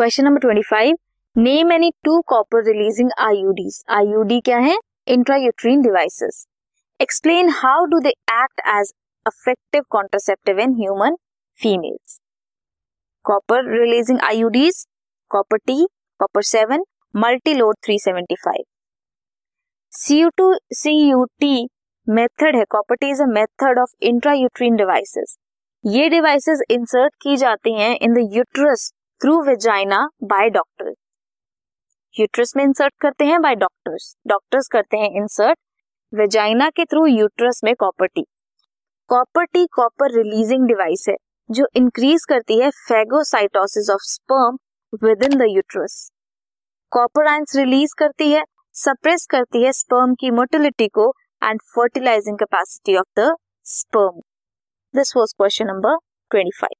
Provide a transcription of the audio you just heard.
Question number twenty five name any two copper releasing IUDs IUD क्या है? Intrauterine devices explain how do they act as effective contraceptive in human females. Copper releasing IUDs, copper T, copper 7, multi-load 375. CU2 CUT method है. Copper T is a method of intrauterine devices ये devices insert की जाती हैं in the uterus through vagina by doctor uterus में insert करते हैं by doctors doctors करते हैं इंसर्ट वेजाइना के थ्रू यूट्रस में copper T copper T copper releasing device है, जो इंक्रीज करती है phagocytosis of sperm within the uterus copper ions release करती है सप्रेस करती है स्पर्म की मोटिलिटी को and fertilising capacity of the sperm this was question number 25